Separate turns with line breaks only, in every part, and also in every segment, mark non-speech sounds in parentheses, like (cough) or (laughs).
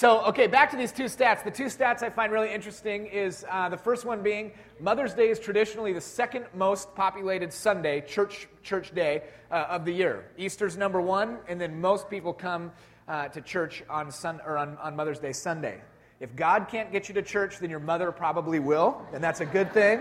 So, okay, back to these two stats. The two stats I find really interesting is uh, the first one being Mother's Day is traditionally the second most populated Sunday, church, church day uh, of the year. Easter's number one, and then most people come uh, to church on, sun, or on, on Mother's Day Sunday. If God can't get you to church, then your mother probably will, and that's a good thing.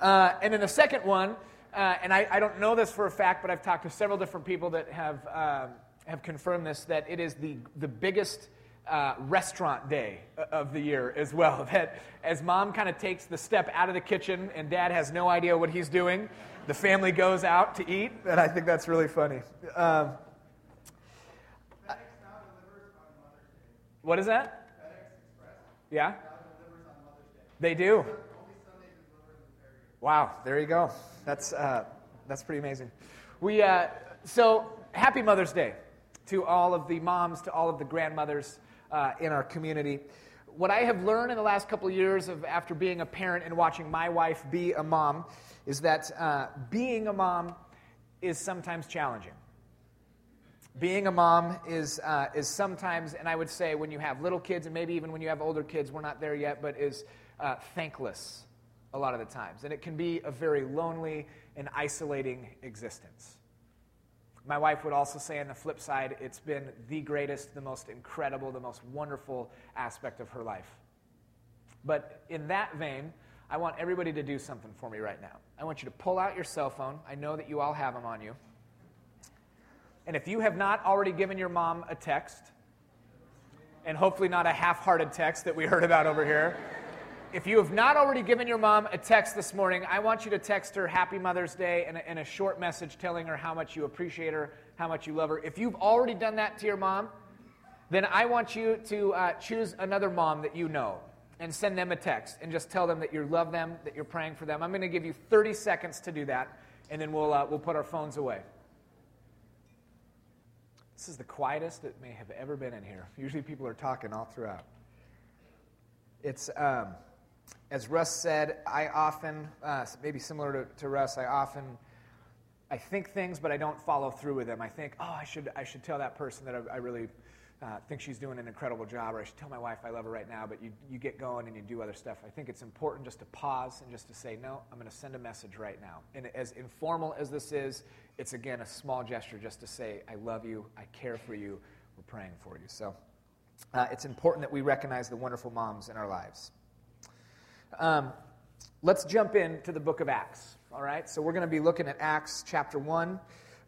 Uh, and then the second one, uh, and I, I, don't know this for a fact, but I've talked to several different people that have, uh, have confirmed this, that it is the, the biggest uh, restaurant day of the year as well. (laughs) That as mom kind of takes the step out of the kitchen and dad has no idea what he's doing, the family goes out to eat, and I think that's really funny. Um, what is that? Yeah? They do. Wow, there you go. That's, uh, that's pretty amazing. We, uh, so, happy Mother's Day to all of the moms, to all of the grandmothers uh, in our community. What I have learned in the last couple of years of after being a parent and watching my wife be a mom is that uh, being a mom is sometimes challenging. Being a mom is, uh, is sometimes, and I would say when you have little kids, and maybe even when you have older kids, we're not there yet, but is uh, thankless a lot of the times. And it can be a very lonely and isolating existence. My wife would also say on the flip side, it's been the greatest, the most incredible, the most wonderful aspect of her life. But in that vein, I want everybody to do something for me right now. I want you to pull out your cell phone. I know that you all have them on you. And if you have not already given your mom a text, and hopefully not a half hearted text that we heard about over here, if you have not already given your mom a text this morning, I want you to text her Happy Mother's Day and a, and a, short message telling her how much you appreciate her, how much you love her. If you've already done that to your mom, then I want you to uh, choose another mom that you know and send them a text and just tell them that you love them, that you're praying for them. I'm going to give you 30 seconds to do that, and then we'll, uh, we'll put our phones away. This is the quietest it may have ever been in here. Usually people are talking all throughout. It's. Um, as Russ said, I often, uh, maybe similar to, to Russ, I often, I think things, but I don't follow through with them. I think, oh, I should, I should tell that person that I, I really uh, think she's doing an incredible job, or I should tell my wife I love her right now, but you, you get going and you do other stuff. I think it's important just to pause and just to say, no, I'm going to send a message right now. And as informal as this is, it's again a small gesture just to say, I love you, I care for you, we're praying for you. So uh, it's important that we recognize the wonderful moms in our lives. Um, let's jump into the book of Acts. All right, so we're going to be looking at Acts chapter 1,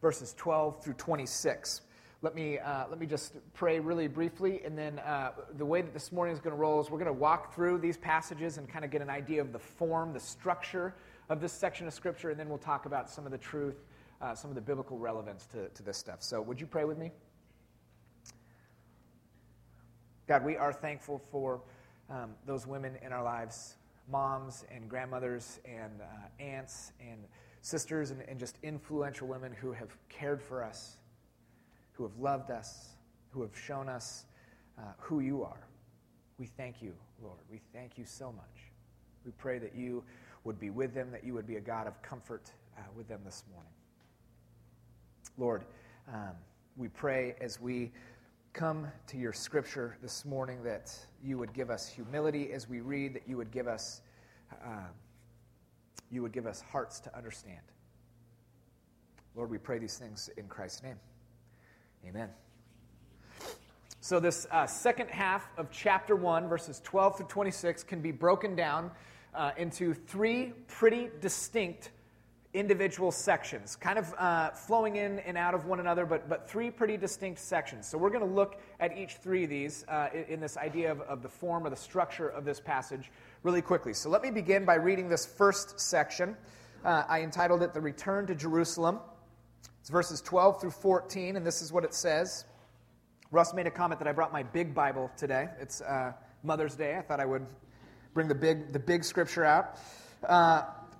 verses 12 through 26. Let me, uh, let me just pray really briefly, and then uh, the way that this morning is going to roll is we're going to walk through these passages and kind of get an idea of the form, the structure of this section of Scripture, and then we'll talk about some of the truth, uh, some of the biblical relevance to, to this stuff. So, would you pray with me? God, we are thankful for um, those women in our lives moms and grandmothers and uh, aunts and sisters and, and just influential women who have cared for us, who have loved us, who have shown us uh, who you are. We thank you, Lord. We thank you so much. We pray that you would be with them, that you would be a God of comfort uh, with them this morning. Lord, um, we pray as we come to your scripture this morning that you would give us humility as we read, that you would give us, uh, you would give us hearts to understand. Lord, we pray these things in Christ's name. Amen. So, this uh, second half of chapter 1, verses 12 through 26, can be broken down uh, into three pretty distinct individual sections, kind of uh, flowing in and out of one another, but, but three pretty distinct sections. So we're going to look at each three of these uh, in, in, this idea of, of the form or the structure of this passage really quickly. So let me begin by reading this first section. Uh, I entitled it The Return to Jerusalem. It's verses 12 through 14, and this is what it says. Russ made a comment that I brought my big Bible today. It's uh, Mother's Day. I thought I would bring the big, the big scripture out.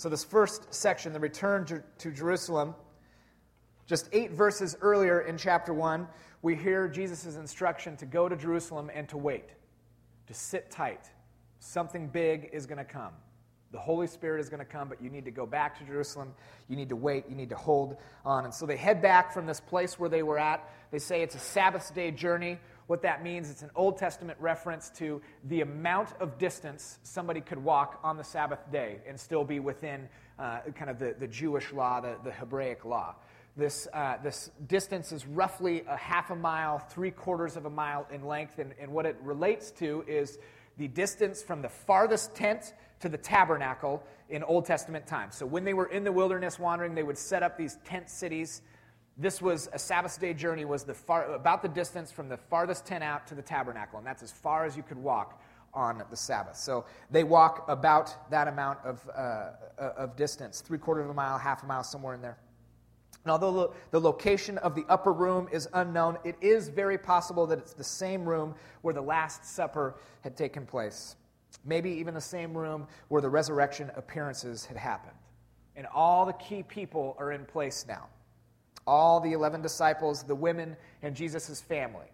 So, this first section, the return to, Jerusalem, just eight verses earlier in chapter 1, we hear Jesus' instruction to go to Jerusalem and to wait, to sit tight. Something big is going to come. The Holy Spirit is going to come, but you need to go back to Jerusalem. You need to wait. You need to hold on. And so they head back from this place where they were at. They say it's a Sabbath day journey. What that means, it's an Old Testament reference to the amount of distance somebody could walk on the Sabbath day and still be within uh, kind of the, the Jewish law, the, the Hebraic law. This, uh, this distance is roughly a half a mile, three quarters of a mile in length. And, and what it relates to is the distance from the farthest tent to the tabernacle in Old Testament times. So when they were in the wilderness wandering, they would set up these tent cities. This was a Sabbath day journey, was the far, about the distance from the farthest tent out to the tabernacle, and that's as far as you could walk on the Sabbath. So they walk about that amount of, uh, of distance, three quarters of a mile, half a mile, somewhere in there. And although the location of the upper room is unknown, it is very possible that it's the same room where the Last Supper had taken place. Maybe even the same room where the resurrection appearances had happened. And all the key people are in place now. All the 11 disciples, the women, and Jesus' family.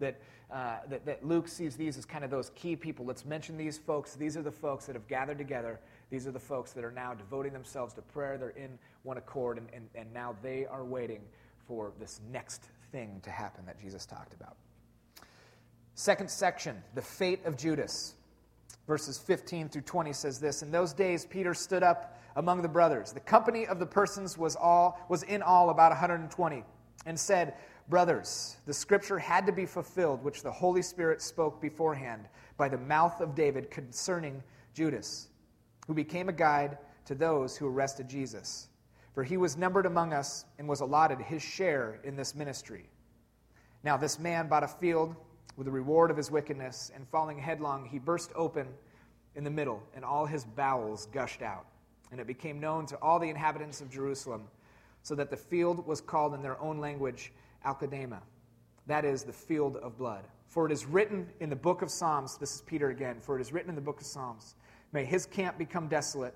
That, uh, that, that Luke sees these as kind of those key people. Let's mention these folks. These are the folks that have gathered together. These are the folks that are now devoting themselves to prayer. They're in one accord, and, and, and now they are waiting for this next thing to happen that Jesus talked about. Second section, the fate of Judas. Verses 15 through 20 says this In those days, Peter stood up among the brothers. The company of the persons was, all, was in all about 120, and said, Brothers, the scripture had to be fulfilled, which the Holy Spirit spoke beforehand by the mouth of David concerning Judas, who became a guide to those who arrested Jesus. For he was numbered among us and was allotted his share in this ministry. Now, this man bought a field with the reward of his wickedness, and falling headlong, he burst open in the middle, and all his bowels gushed out. And it became known to all the inhabitants of Jerusalem, so that the field was called in their own language Akeldama, that is, the field of blood. For it is written in the book of Psalms, this is Peter again, for it is written in the book of Psalms, may his camp become desolate,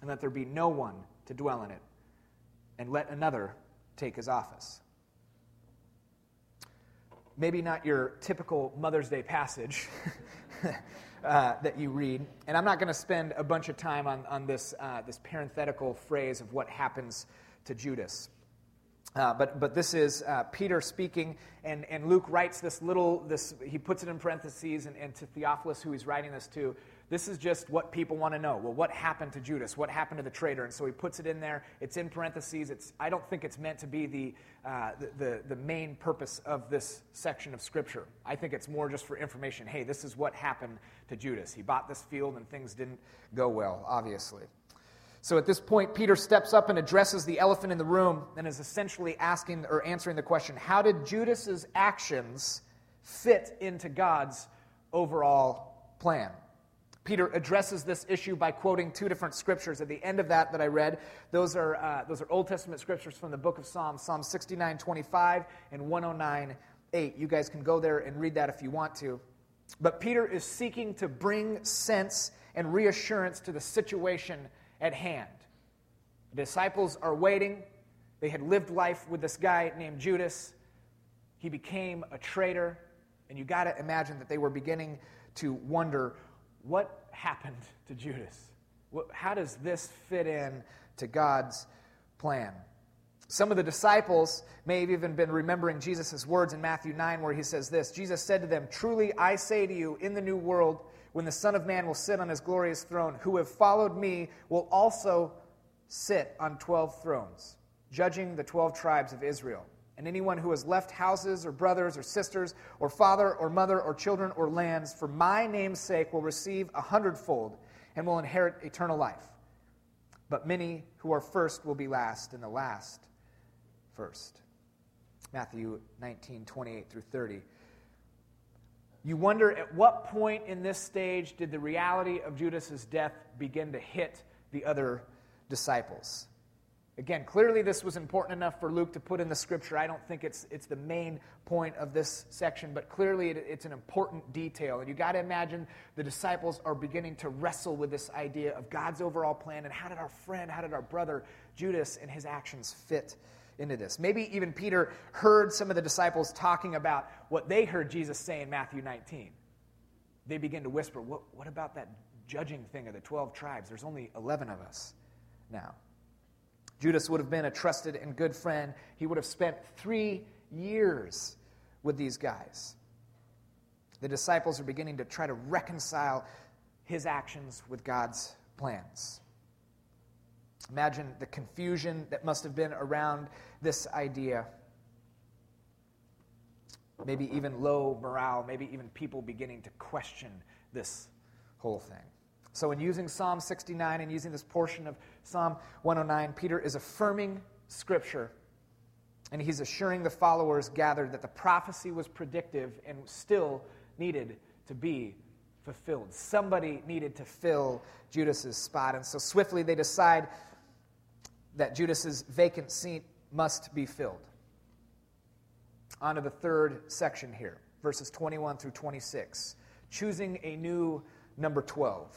and let there be no one to dwell in it, and let another take his office maybe not your typical Mother's Day passage (laughs) uh, that you read. And I'm not going to spend a bunch of time on, on this, uh, this parenthetical phrase of what happens to Judas. Uh, but, but this is uh, Peter speaking, and, and Luke writes this little, this, he puts it in parentheses, and, and to Theophilus, who he's writing this to, this is just what people want to know. Well, what happened to Judas? What happened to the traitor? And so he puts it in there. It's in parentheses. It's, I don't think it's meant to be the, uh, the, the, the main purpose of this section of Scripture. I think it's more just for information. Hey, this is what happened to Judas. He bought this field and things didn't go well, obviously. So at this point, Peter steps up and addresses the elephant in the room and is essentially asking or answering the question how did Judas's actions fit into God's overall plan? Peter addresses this issue by quoting two different scriptures. At the end of that that I read, those are, uh, those are Old Testament scriptures from the book of Psalms, Psalm 69, 25 and 109, 8. You guys can go there and read that if you want to. But Peter is seeking to bring sense and reassurance to the situation at hand. The disciples are waiting. They had lived life with this guy named Judas. He became a traitor, and you got to imagine that they were beginning to wonder what happened to Judas? How does this fit in to God's plan? Some of the disciples may have even been remembering Jesus' words in Matthew 9, where he says this Jesus said to them, Truly I say to you, in the new world, when the Son of Man will sit on his glorious throne, who have followed me will also sit on 12 thrones, judging the 12 tribes of Israel. And anyone who has left houses or brothers or sisters or father or mother or children or lands for my name's sake will receive a hundredfold and will inherit eternal life. But many who are first will be last, and the last first. Matthew 19, 28 through 30. You wonder at what point in this stage did the reality of Judas's death begin to hit the other disciples? Again, clearly this was important enough for Luke to put in the scripture. I don't think it's, it's the main point of this section, but clearly it, it's an important detail. And you got to imagine the disciples are beginning to wrestle with this idea of God's overall plan and how did our friend, how did our brother Judas and his actions fit into this? Maybe even Peter heard some of the disciples talking about what they heard Jesus say in Matthew 19. They begin to whisper, What, what about that judging thing of the 12 tribes? There's only 11 of us now. Judas would have been a trusted and good friend. He would have spent three years with these guys. The disciples are beginning to try to reconcile his actions with God's plans. Imagine the confusion that must have been around this idea. Maybe even low morale, maybe even people beginning to question this whole thing. So, in using Psalm 69 and using this portion of Psalm 109, Peter is affirming Scripture and he's assuring the followers gathered that the prophecy was predictive and still needed to be fulfilled. Somebody needed to fill Judas's spot. And so swiftly they decide that Judas's vacant seat must be filled. On to the third section here, verses 21 through 26. Choosing a new number 12.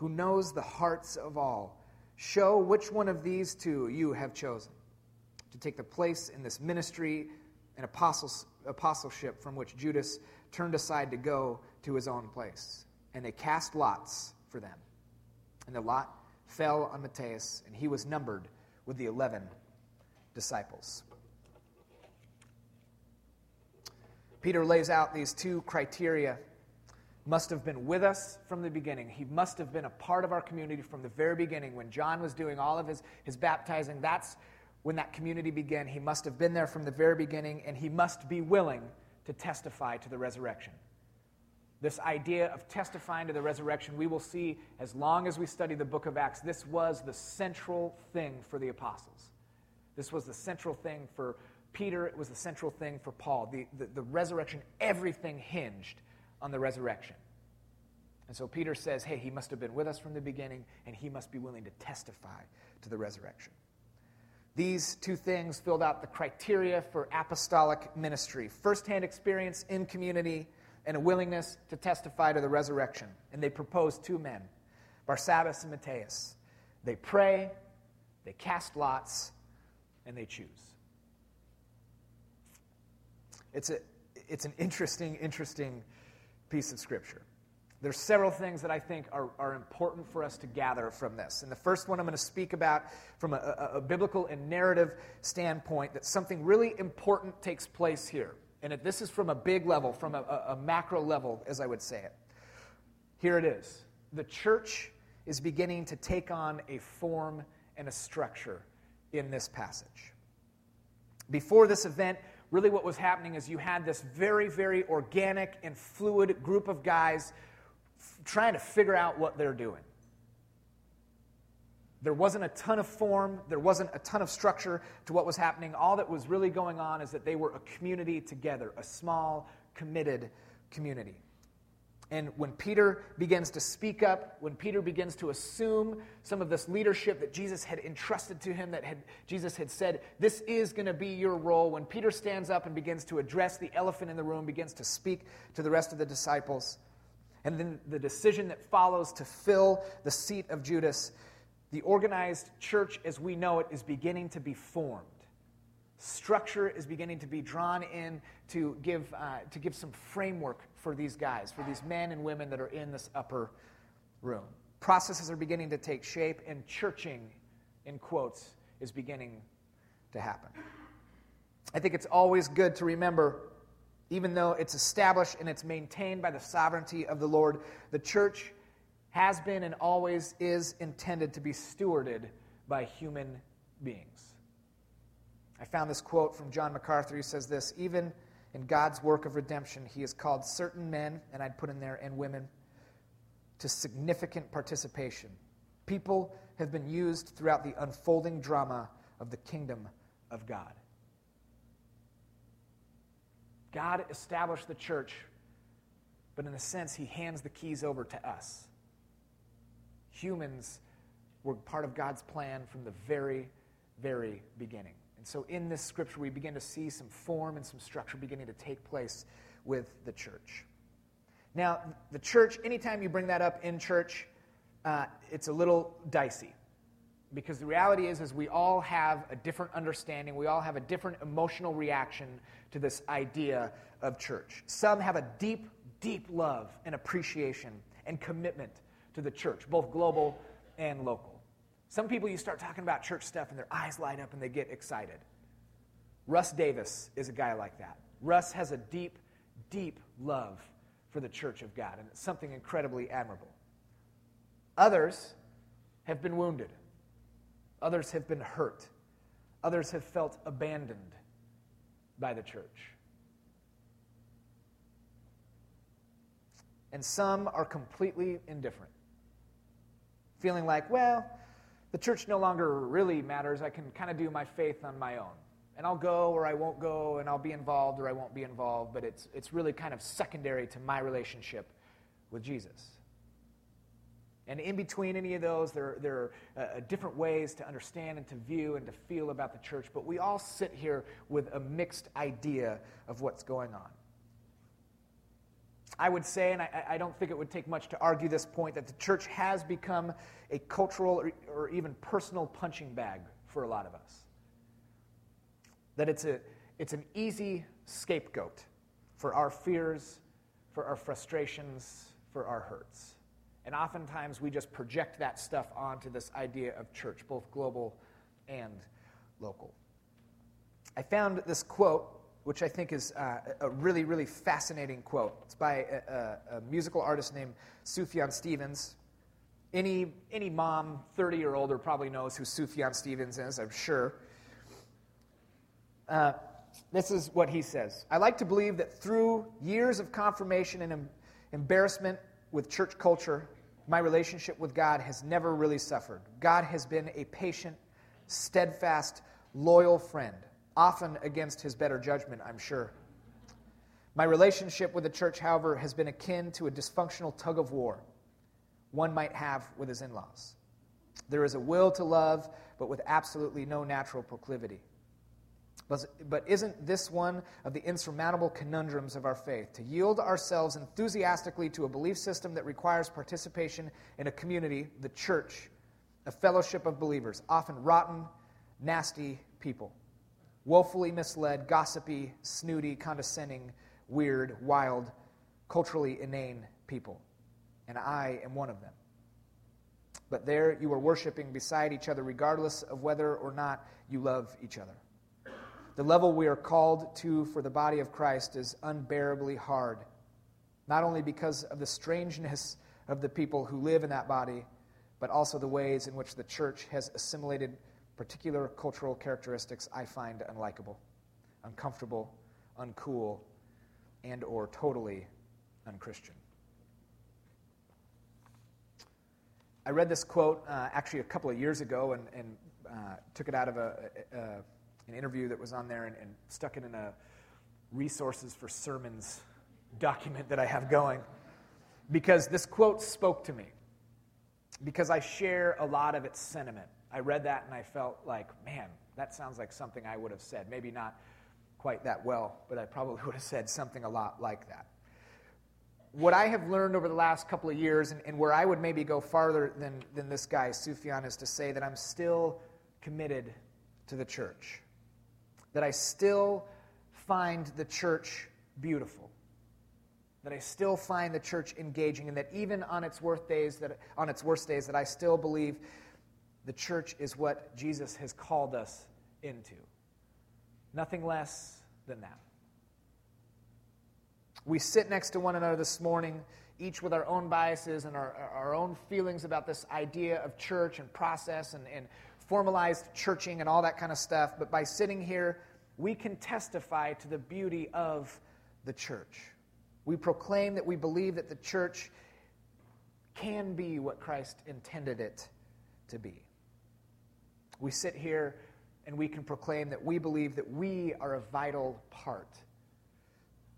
who knows the hearts of all, show which one of these two you have chosen to take the place in this ministry and apostles, apostleship from which Judas turned aside to go to his own place. And they cast lots for them. And the lot fell on Matthias, and he was numbered with the eleven disciples. Peter lays out these two criteria must have been with us from the beginning. He must have been a part of our community from the very beginning. When John was doing all of his, his baptizing, that's when that community began. He must have been there from the very beginning, and he must be willing to testify to the resurrection. This idea of testifying to the resurrection, we will see as long as we study the book of Acts, this was the central thing for the apostles. This was the central thing for Peter, it was the central thing for Paul. The, the, the resurrection, everything hinged on the resurrection. And so Peter says, hey, he must have been with us from the beginning, and he must be willing to testify to the resurrection. These two things filled out the criteria for apostolic ministry firsthand experience in community and a willingness to testify to the resurrection. And they propose two men, Barsabbas and Matthias. They pray, they cast lots, and they choose. It's, a, it's an interesting, interesting piece of Scripture. There's several things that I think are, are important for us to gather from this. And the first one I'm going to speak about from a, a, a biblical and narrative standpoint that something really important takes place here. And it, this is from a big level, from a, a macro level, as I would say it. Here it is the church is beginning to take on a form and a structure in this passage. Before this event, really what was happening is you had this very, very organic and fluid group of guys f- trying to figure out what they're doing. There wasn't a ton of form, there wasn't a ton of structure to what was happening. All that was really going on is that they were a community together, a small, committed community. And when Peter begins to speak up, when Peter begins to assume some of this leadership that Jesus had entrusted to him, that had, Jesus had said, This is going to be your role, when Peter stands up and begins to address the elephant in the room, begins to speak to the rest of the disciples, and then the decision that follows to fill the seat of Judas, the organized church as we know it is beginning to be formed structure is beginning to be drawn in to give, uh, to give some framework for these guys, for these men and women that are in this upper room. Processes are beginning to take shape, and churching, in quotes, is beginning to happen. I think it's always good to remember, even though it's established and it's maintained by the sovereignty of the Lord, the church has been and always is intended to be stewarded by human beings. I found this quote from John MacArthur. He says this Even in God's work of redemption, He has called certain men, and I'd put in there, and women, to significant participation. People have been used throughout the unfolding drama of the kingdom of God. God established the church, but in a sense, He hands the keys over to us. Humans were part of God's plan from the very, very beginning. And so in this scripture, we begin to see some form and some structure beginning to take place with the church. Now, the church, anytime you bring that up in church, uh, it's a little dicey. Because the reality is, is we all have a different understanding. We all have a different emotional reaction to this idea of church. Some have a deep, deep love and appreciation and commitment to the church, both global and local. Some people, you start talking about church stuff and their eyes light up and they get excited. Russ Davis is a guy like that. Russ has a deep, deep love for the church of God, and it's something incredibly admirable. Others have been wounded, others have been hurt, others have felt abandoned by the church. And some are completely indifferent, feeling like, well, the church no longer really matters. I can kind of do my faith on my own. And I'll go or I won't go, and I'll be involved or I won't be involved, but it's, it's really kind of secondary to my relationship with Jesus. And in between any of those, there, there are uh, different ways to understand and to view and to feel about the church, but we all sit here with a mixed idea of what's going on. I would say, and I, I, don't think it would take much to argue this point, that the church has become a cultural or, or even personal punching bag for a lot of us. That it's, a, it's an easy scapegoat for our fears, for our frustrations, for our hurts. And oftentimes we just project that stuff onto this idea of church, both global and local. I found this quote which I think is uh, a really, really fascinating quote. It's by a, a, a, musical artist named Sufjan Stevens. Any, any mom, 30 or older, probably knows who Sufjan Stevens is, I'm sure. Uh, this is what he says I like to believe that through years of confirmation and em- embarrassment with church culture, my relationship with God has never really suffered. God has been a patient, steadfast, loyal friend often against his better judgment, I'm sure. My relationship with the church, however, has been akin to a dysfunctional tug of war one might have with his in laws. There is a will to love, but with absolutely no natural proclivity. But, isn't this one of the insurmountable conundrums of our faith? To yield ourselves enthusiastically to a belief system that requires participation in a community, the church, a fellowship of believers, often rotten, nasty people woefully misled, gossipy, snooty, condescending, weird, wild, culturally inane people. And I am one of them. But there you are worshiping beside each other, regardless of whether or not you love each other. The level we are called to for the body of Christ is unbearably hard, not only because of the strangeness of the people who live in that body, but also the ways in which the church has assimilated particular cultural characteristics I find unlikable, uncomfortable, uncool, and or totally unchristian. I read this quote uh, actually a couple of years ago and, and uh, took it out of a, a, a, an interview that was on there and, and stuck it in a resources for sermons document that I have going because this quote spoke to me because I share a lot of its sentiment. I read that and I felt like, man, that sounds like something I would have said. Maybe not quite that well, but I probably (laughs) would have said something a lot like that. What I have learned over the last couple of years, and, and where I would maybe go farther than, than this guy, Sufjan, is to say that I'm still committed to the church, that I still find the church beautiful that I still find the church engaging, and that even on its worst days, that on its worst days, that I still believe the church is what Jesus has called us into. Nothing less than that. We sit next to one another this morning, each with our own biases and our, our own feelings about this idea of church and process and, and formalized churching and all that kind of stuff, but by sitting here, we can testify to the beauty of the church. We proclaim that we believe that the church can be what Christ intended it to be. We sit here and we can proclaim that we believe that we are a vital part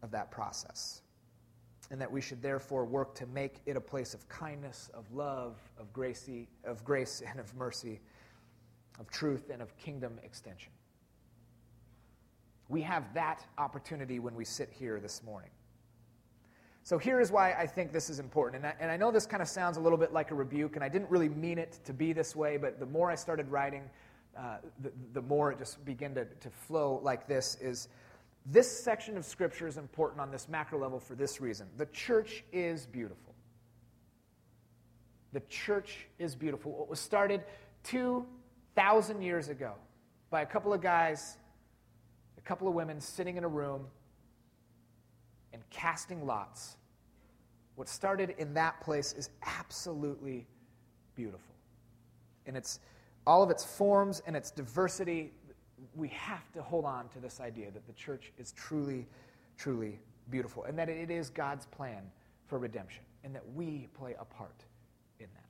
of that process. And that we should therefore work to make it a place of kindness, of love, of grace, of grace and of mercy, of truth and of kingdom extension. We have that opportunity when we sit here this morning. So here is why I think this is important. And I, and I know this kind of sounds a little bit like a rebuke, and I didn't really mean it to be this way, but the more I started writing, uh, the, the more it just began to, to flow like this is this section of Scripture is important on this macro level for this reason. The church is beautiful. The church is beautiful. What was started 2,000 years ago by a couple of guys, a couple of women sitting in a room and casting lots. What started in that place is absolutely beautiful. And it's all of its forms and its diversity we have to hold on to this idea that the church is truly, truly beautiful and that it is God's plan for redemption and that we play a part in that.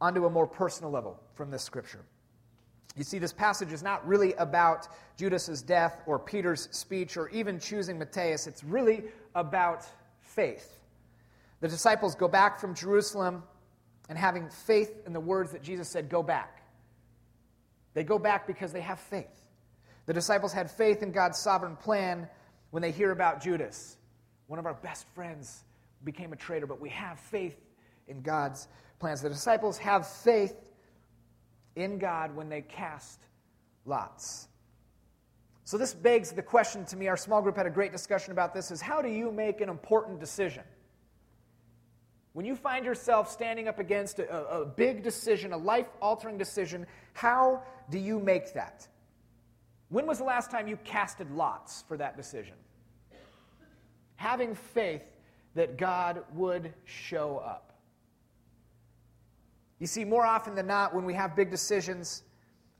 Onto a more personal level from this scripture. You see, this passage is not really about Judas's death or Peter's speech or even choosing Matthias. It's really about faith. The disciples go back from Jerusalem and having faith in the words that Jesus said, go back. They go back because they have faith. The disciples had faith in God's sovereign plan when they hear about Judas. One of our best friends became a traitor, but we have faith in God's plans. The disciples have faith in God when they cast lots. So this begs the question to me. Our small group had a great discussion about this is how do you make an important decision? When you find yourself standing up against a, a big decision, a life altering decision, how do you make that? When was the last time you casted lots for that decision? Having faith that God would show up. You see, more often than not, when we have big decisions,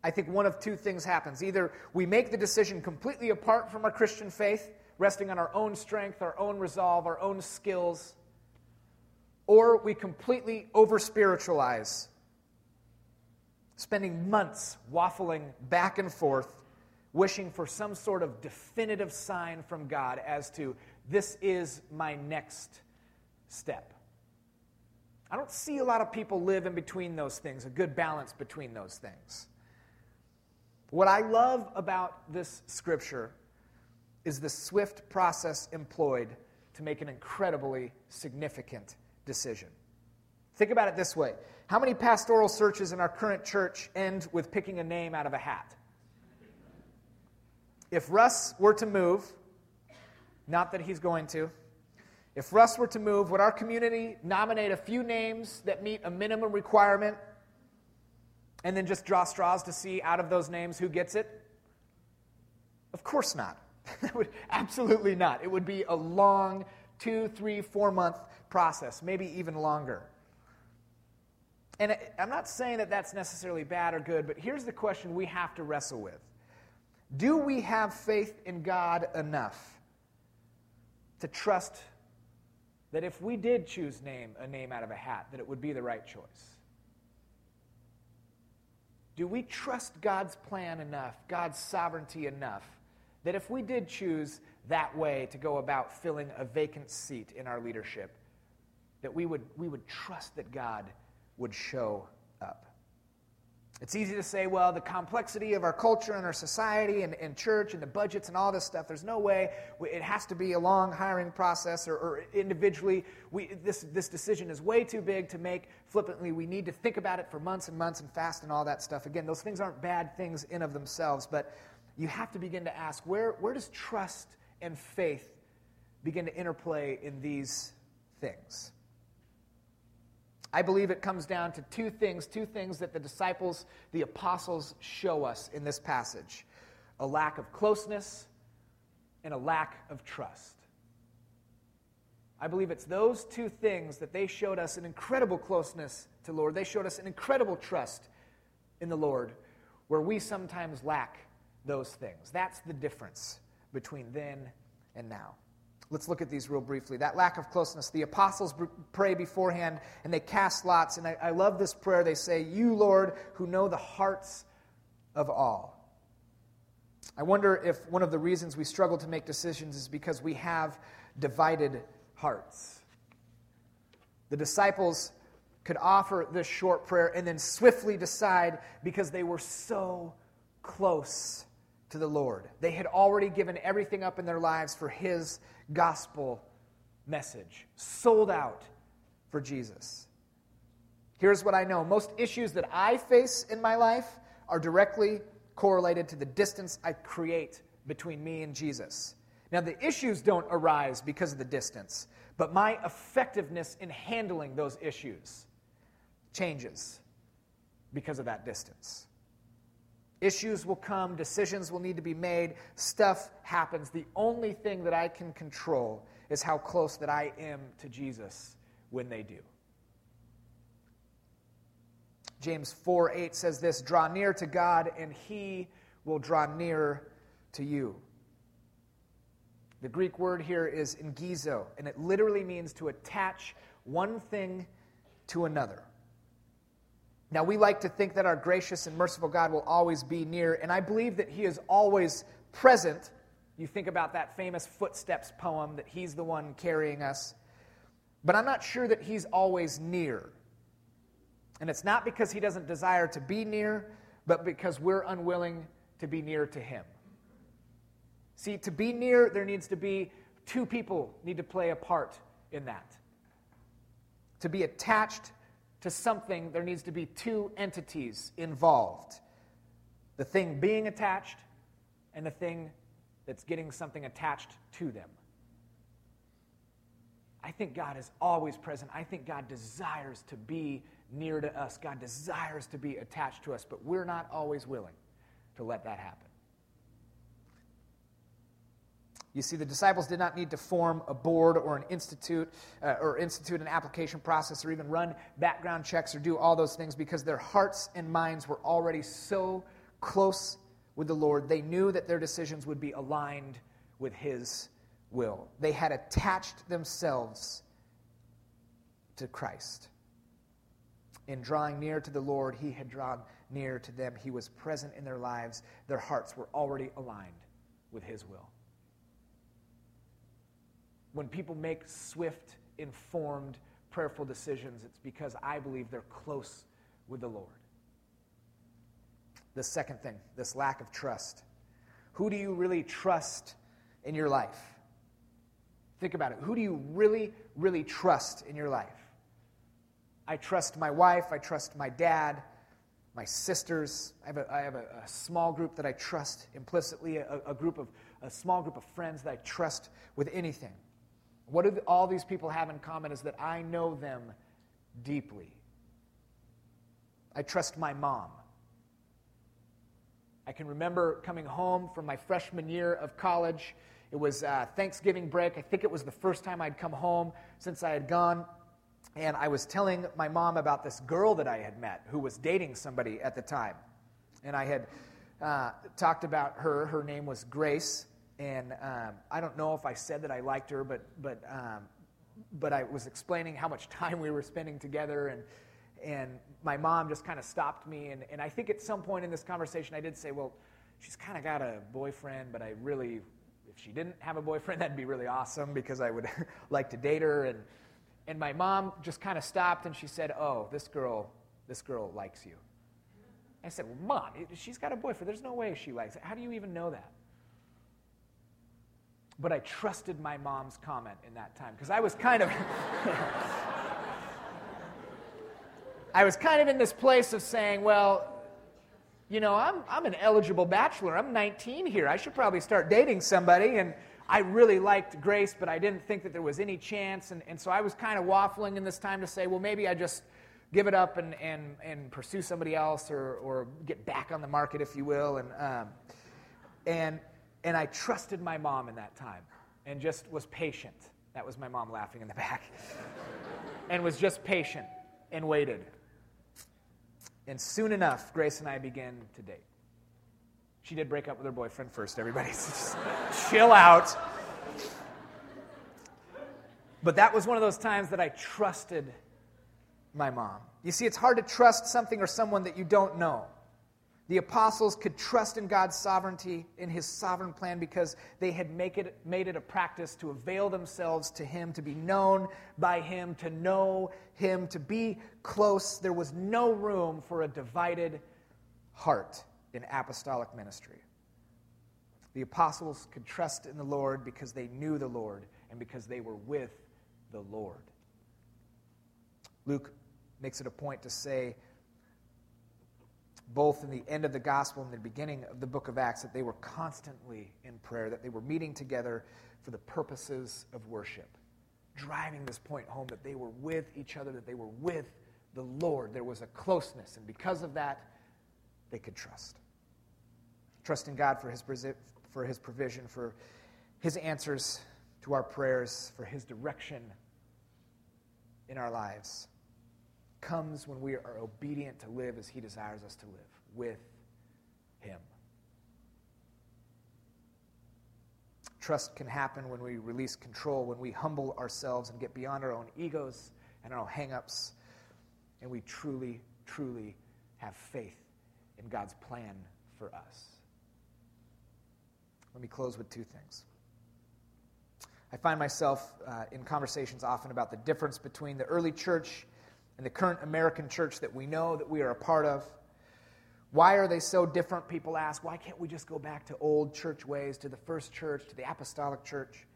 I think one of two things happens. Either we make the decision completely apart from our Christian faith, resting on our own strength, our own resolve, our own skills, or we completely over spiritualize, spending months waffling back and forth, wishing for some sort of definitive sign from God as to this is my next step. I don't see a lot of people live in between those things, a good balance between those things. What I love about this scripture is the swift process employed to make an incredibly significant decision. Think about it this way How many pastoral searches in our current church end with picking a name out of a hat? If Russ were to move, not that he's going to, if Russ were to move, would our community nominate a few names that meet a minimum requirement and then just draw straws to see out of those names who gets it? Of course not. (laughs) would, absolutely not. It would be a long two, three, four month process, maybe even longer. And I'm not saying that that's necessarily bad or good, but here's the question we have to wrestle with Do we have faith in God enough to trust that if we did choose name a name out of a hat, that it would be the right choice? Do we trust God's plan enough, God's sovereignty enough, that if we did choose that way to go about filling a vacant seat in our leadership, that we would, we would trust that God would show. It's easy to say, well, the complexity of our culture and our society and, and church and the budgets and all this stuff, there's no way. It has to be a long hiring process or, or individually. We, this, this decision is way too big to make flippantly. We need to think about it for months and months and fast and all that stuff. Again, those things aren't bad things in of themselves, but you have to begin to ask where, where does trust and faith begin to interplay in these things? I believe it comes down to two things, two things that the disciples, the apostles, show us in this passage a lack of closeness and a lack of trust. I believe it's those two things that they showed us an incredible closeness to Lord. They showed us an incredible trust in the Lord where we sometimes lack those things. That's the difference between then and now. Let's look at these real briefly. That lack of closeness. The apostles pray beforehand and they cast lots. And I, I love this prayer. They say, You, Lord, who know the hearts of all. I wonder if one of the reasons we struggle to make decisions is because we have divided hearts. The disciples could offer this short prayer and then swiftly decide because they were so close to the Lord. They had already given everything up in their lives for His gospel message, sold out for Jesus. Here's what I know most issues that I face in my life are directly correlated to the distance I create between me and Jesus. Now, the issues don't arise because of the distance, but my effectiveness in handling those issues changes because of that distance. Issues will come, decisions will need to be made, stuff happens. The only thing that I can control is how close that I am to Jesus when they do. James 4 8 says this Draw near to God, and he will draw near to you. The Greek word here is engizo, and it literally means to attach one thing to another. Now, we like to think that our gracious and merciful God will always be near, and I believe that He is always present. You think about that famous Footsteps poem, that He's the one carrying us. But I'm not sure that He's always near. And it's not because He doesn't desire to be near, but because we're unwilling to be near to Him. See, to be near, there needs to be two people need to play a part in that. To be attached to something, there needs to be two entities involved the thing being attached and the thing that's getting something attached to them. I think God is always present. I think God desires to be near to us. God desires to be attached to us, but we're not always willing to let that happen. You see, the disciples did not need to form a board or an institute uh, or institute an application process or even run background checks or do all those things because their hearts and minds were already so close with the Lord. They knew that their decisions would be aligned with His will. They had attached themselves to Christ. In drawing near to the Lord, He had drawn near to them. He was present in their lives. Their hearts were already aligned with His will when people make swift, informed, prayerful decisions, it's because I believe they're close with the Lord. The second thing, this lack of trust. Who do you really trust in your life? Think about it. Who do you really, really trust in your life? I trust my wife. I trust my dad, my sisters. I have a, I have a, a small group that I trust implicitly, a, a, group of, a small group of friends that I trust with anything. What do all these people have in common is that I know them deeply. I trust my mom. I can remember coming home from my freshman year of college. It was uh, Thanksgiving break. I think it was the first time I'd come home since I had gone. And I was telling my mom about this girl that I had met who was dating somebody at the time. And I had uh, talked about her. Her name was Grace and um, I don't know if I said that I liked her, but but um, but I was explaining how much (laughs) time we were spending together, and and my mom just kind of stopped me, and and I think at some point in this conversation I did say, well, she's kind of got a boyfriend, but I really, if she didn't have a boyfriend, (laughs) that'd be really awesome because I would (laughs) like to date her, and and my mom just kind of stopped and she said, oh, this girl, this girl likes you. I said, well, mom, she's got a boyfriend. There's no way she likes it. How do you even know that? But I trusted my mom's comment in that time because I was kind of. (laughs) I was kind of in this place of saying, well, you know, I'm, I'm an eligible bachelor. I'm 19 here. I should probably start dating somebody. And I really liked Grace, but I didn't think that there was any chance. And, and so I was kind of waffling in this time to say, well, maybe I just give it up and, and, and pursue somebody else or, or get back on the market, if you will. And, um, and and I trusted my mom in that time and just was patient. That was my mom laughing in the (laughs) back. and was just patient and waited And soon enough, Grace and I began to date. She did break up with her boyfriend first, everybody. (laughs) Chill out. But that was one of those times that I trusted my mom. You see, it's hard to trust something or someone that you don't know. The apostles could trust in God's sovereignty, in his sovereign plan, because they had make it, made it a practice to avail themselves to him, to be known by him, to know him, to be close. There was no room for a divided heart in apostolic ministry. The apostles could trust in the Lord because they knew the Lord and because they were with the Lord. Luke makes it a point to say, both in the end of the gospel and the beginning of the book of Acts, that they were constantly in prayer, that they were meeting together for the purposes of worship, driving this point home that they were with each other, that they were with the Lord. There was a closeness, and because of that, they could trust. Trust in God for his, for his provision, for his answers to our prayers, for his direction in our lives comes when we are obedient to live as He desires us to live with Him. Trust can happen when we release control, when we humble ourselves and get beyond our own egos and our own hang ups, and we truly, truly have faith in God's plan for us. Let me close with two things. I find myself uh, in conversations often about the difference between the early church and the current American church that we know that we are a part of. Why are they so different? People ask. Why can't we just go back to old church ways, to the first church, to the apostolic church?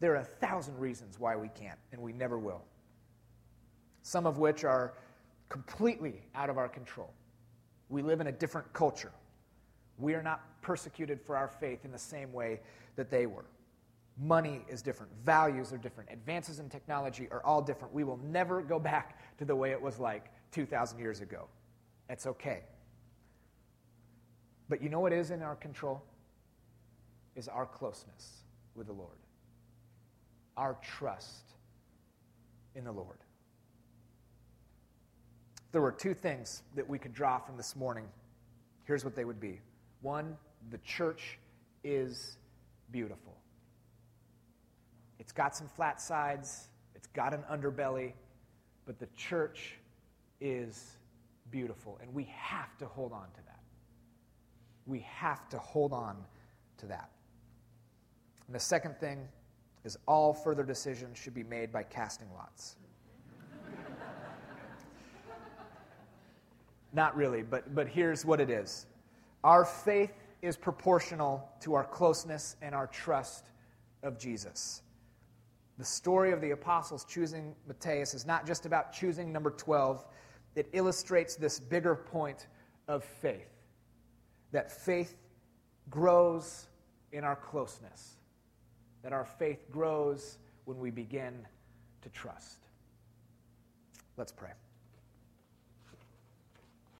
There are a thousand reasons why we can't, and we never will. Some of which are completely out of our control. We live in a different culture. We are not persecuted for our faith in the same way that they were. Money is different. Values are different. Advances in technology are all different. We will never go back to the way it was like 2,000 years ago. That's okay. But you know what is in our control? Is our closeness with the Lord, our trust in the Lord. There were two things that we could draw from this morning. Here's what they would be one, the church is beautiful. It's got some flat sides, it's got an underbelly, but the church is beautiful, and we have to hold on to that. We have to hold on to that. And the second thing is all further decisions should be made by casting lots. (laughs) Not really, but, but here's what it is our faith is proportional to our closeness and our trust of Jesus. The story of the apostles choosing Matthias is not just about choosing number 12, it illustrates this bigger point of faith that faith grows in our closeness, that our faith grows when we begin to trust. Let's pray.